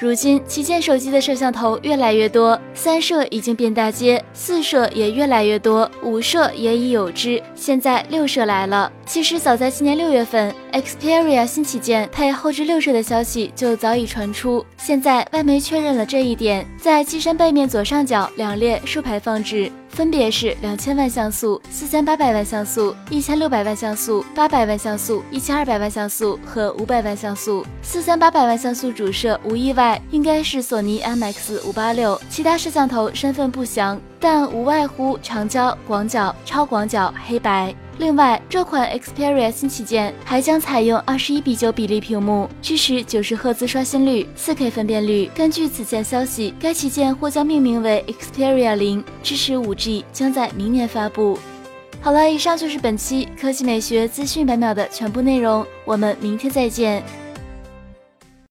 如今旗舰手机的摄像头越来越多，三摄已经变大街，四摄也越来越多，五摄也已有之，现在六摄来了。其实早在今年六月份，Xperia 新旗舰配后置六摄的消息就早已传出，现在外媒确认了这一点，在机身背面左上角两列竖排放置。分别是两千万像素、四千八百万像素、一千六百万像素、八百万像素、一千二百万像素和五百万像素。四千八百万像素主摄无意外应该是索尼 MX 五八六，其他摄像头身份不详，但无外乎长焦、广角、超广角、黑白。另外，这款 Xperia 新旗舰还将采用二十一比九比例屏幕，支持九十赫兹刷新率、四 K 分辨率。根据此前消息，该旗舰或将命名为 Xperia 零，支持五 G，将在明年发布。好了，以上就是本期科技美学资讯百秒的全部内容，我们明天再见。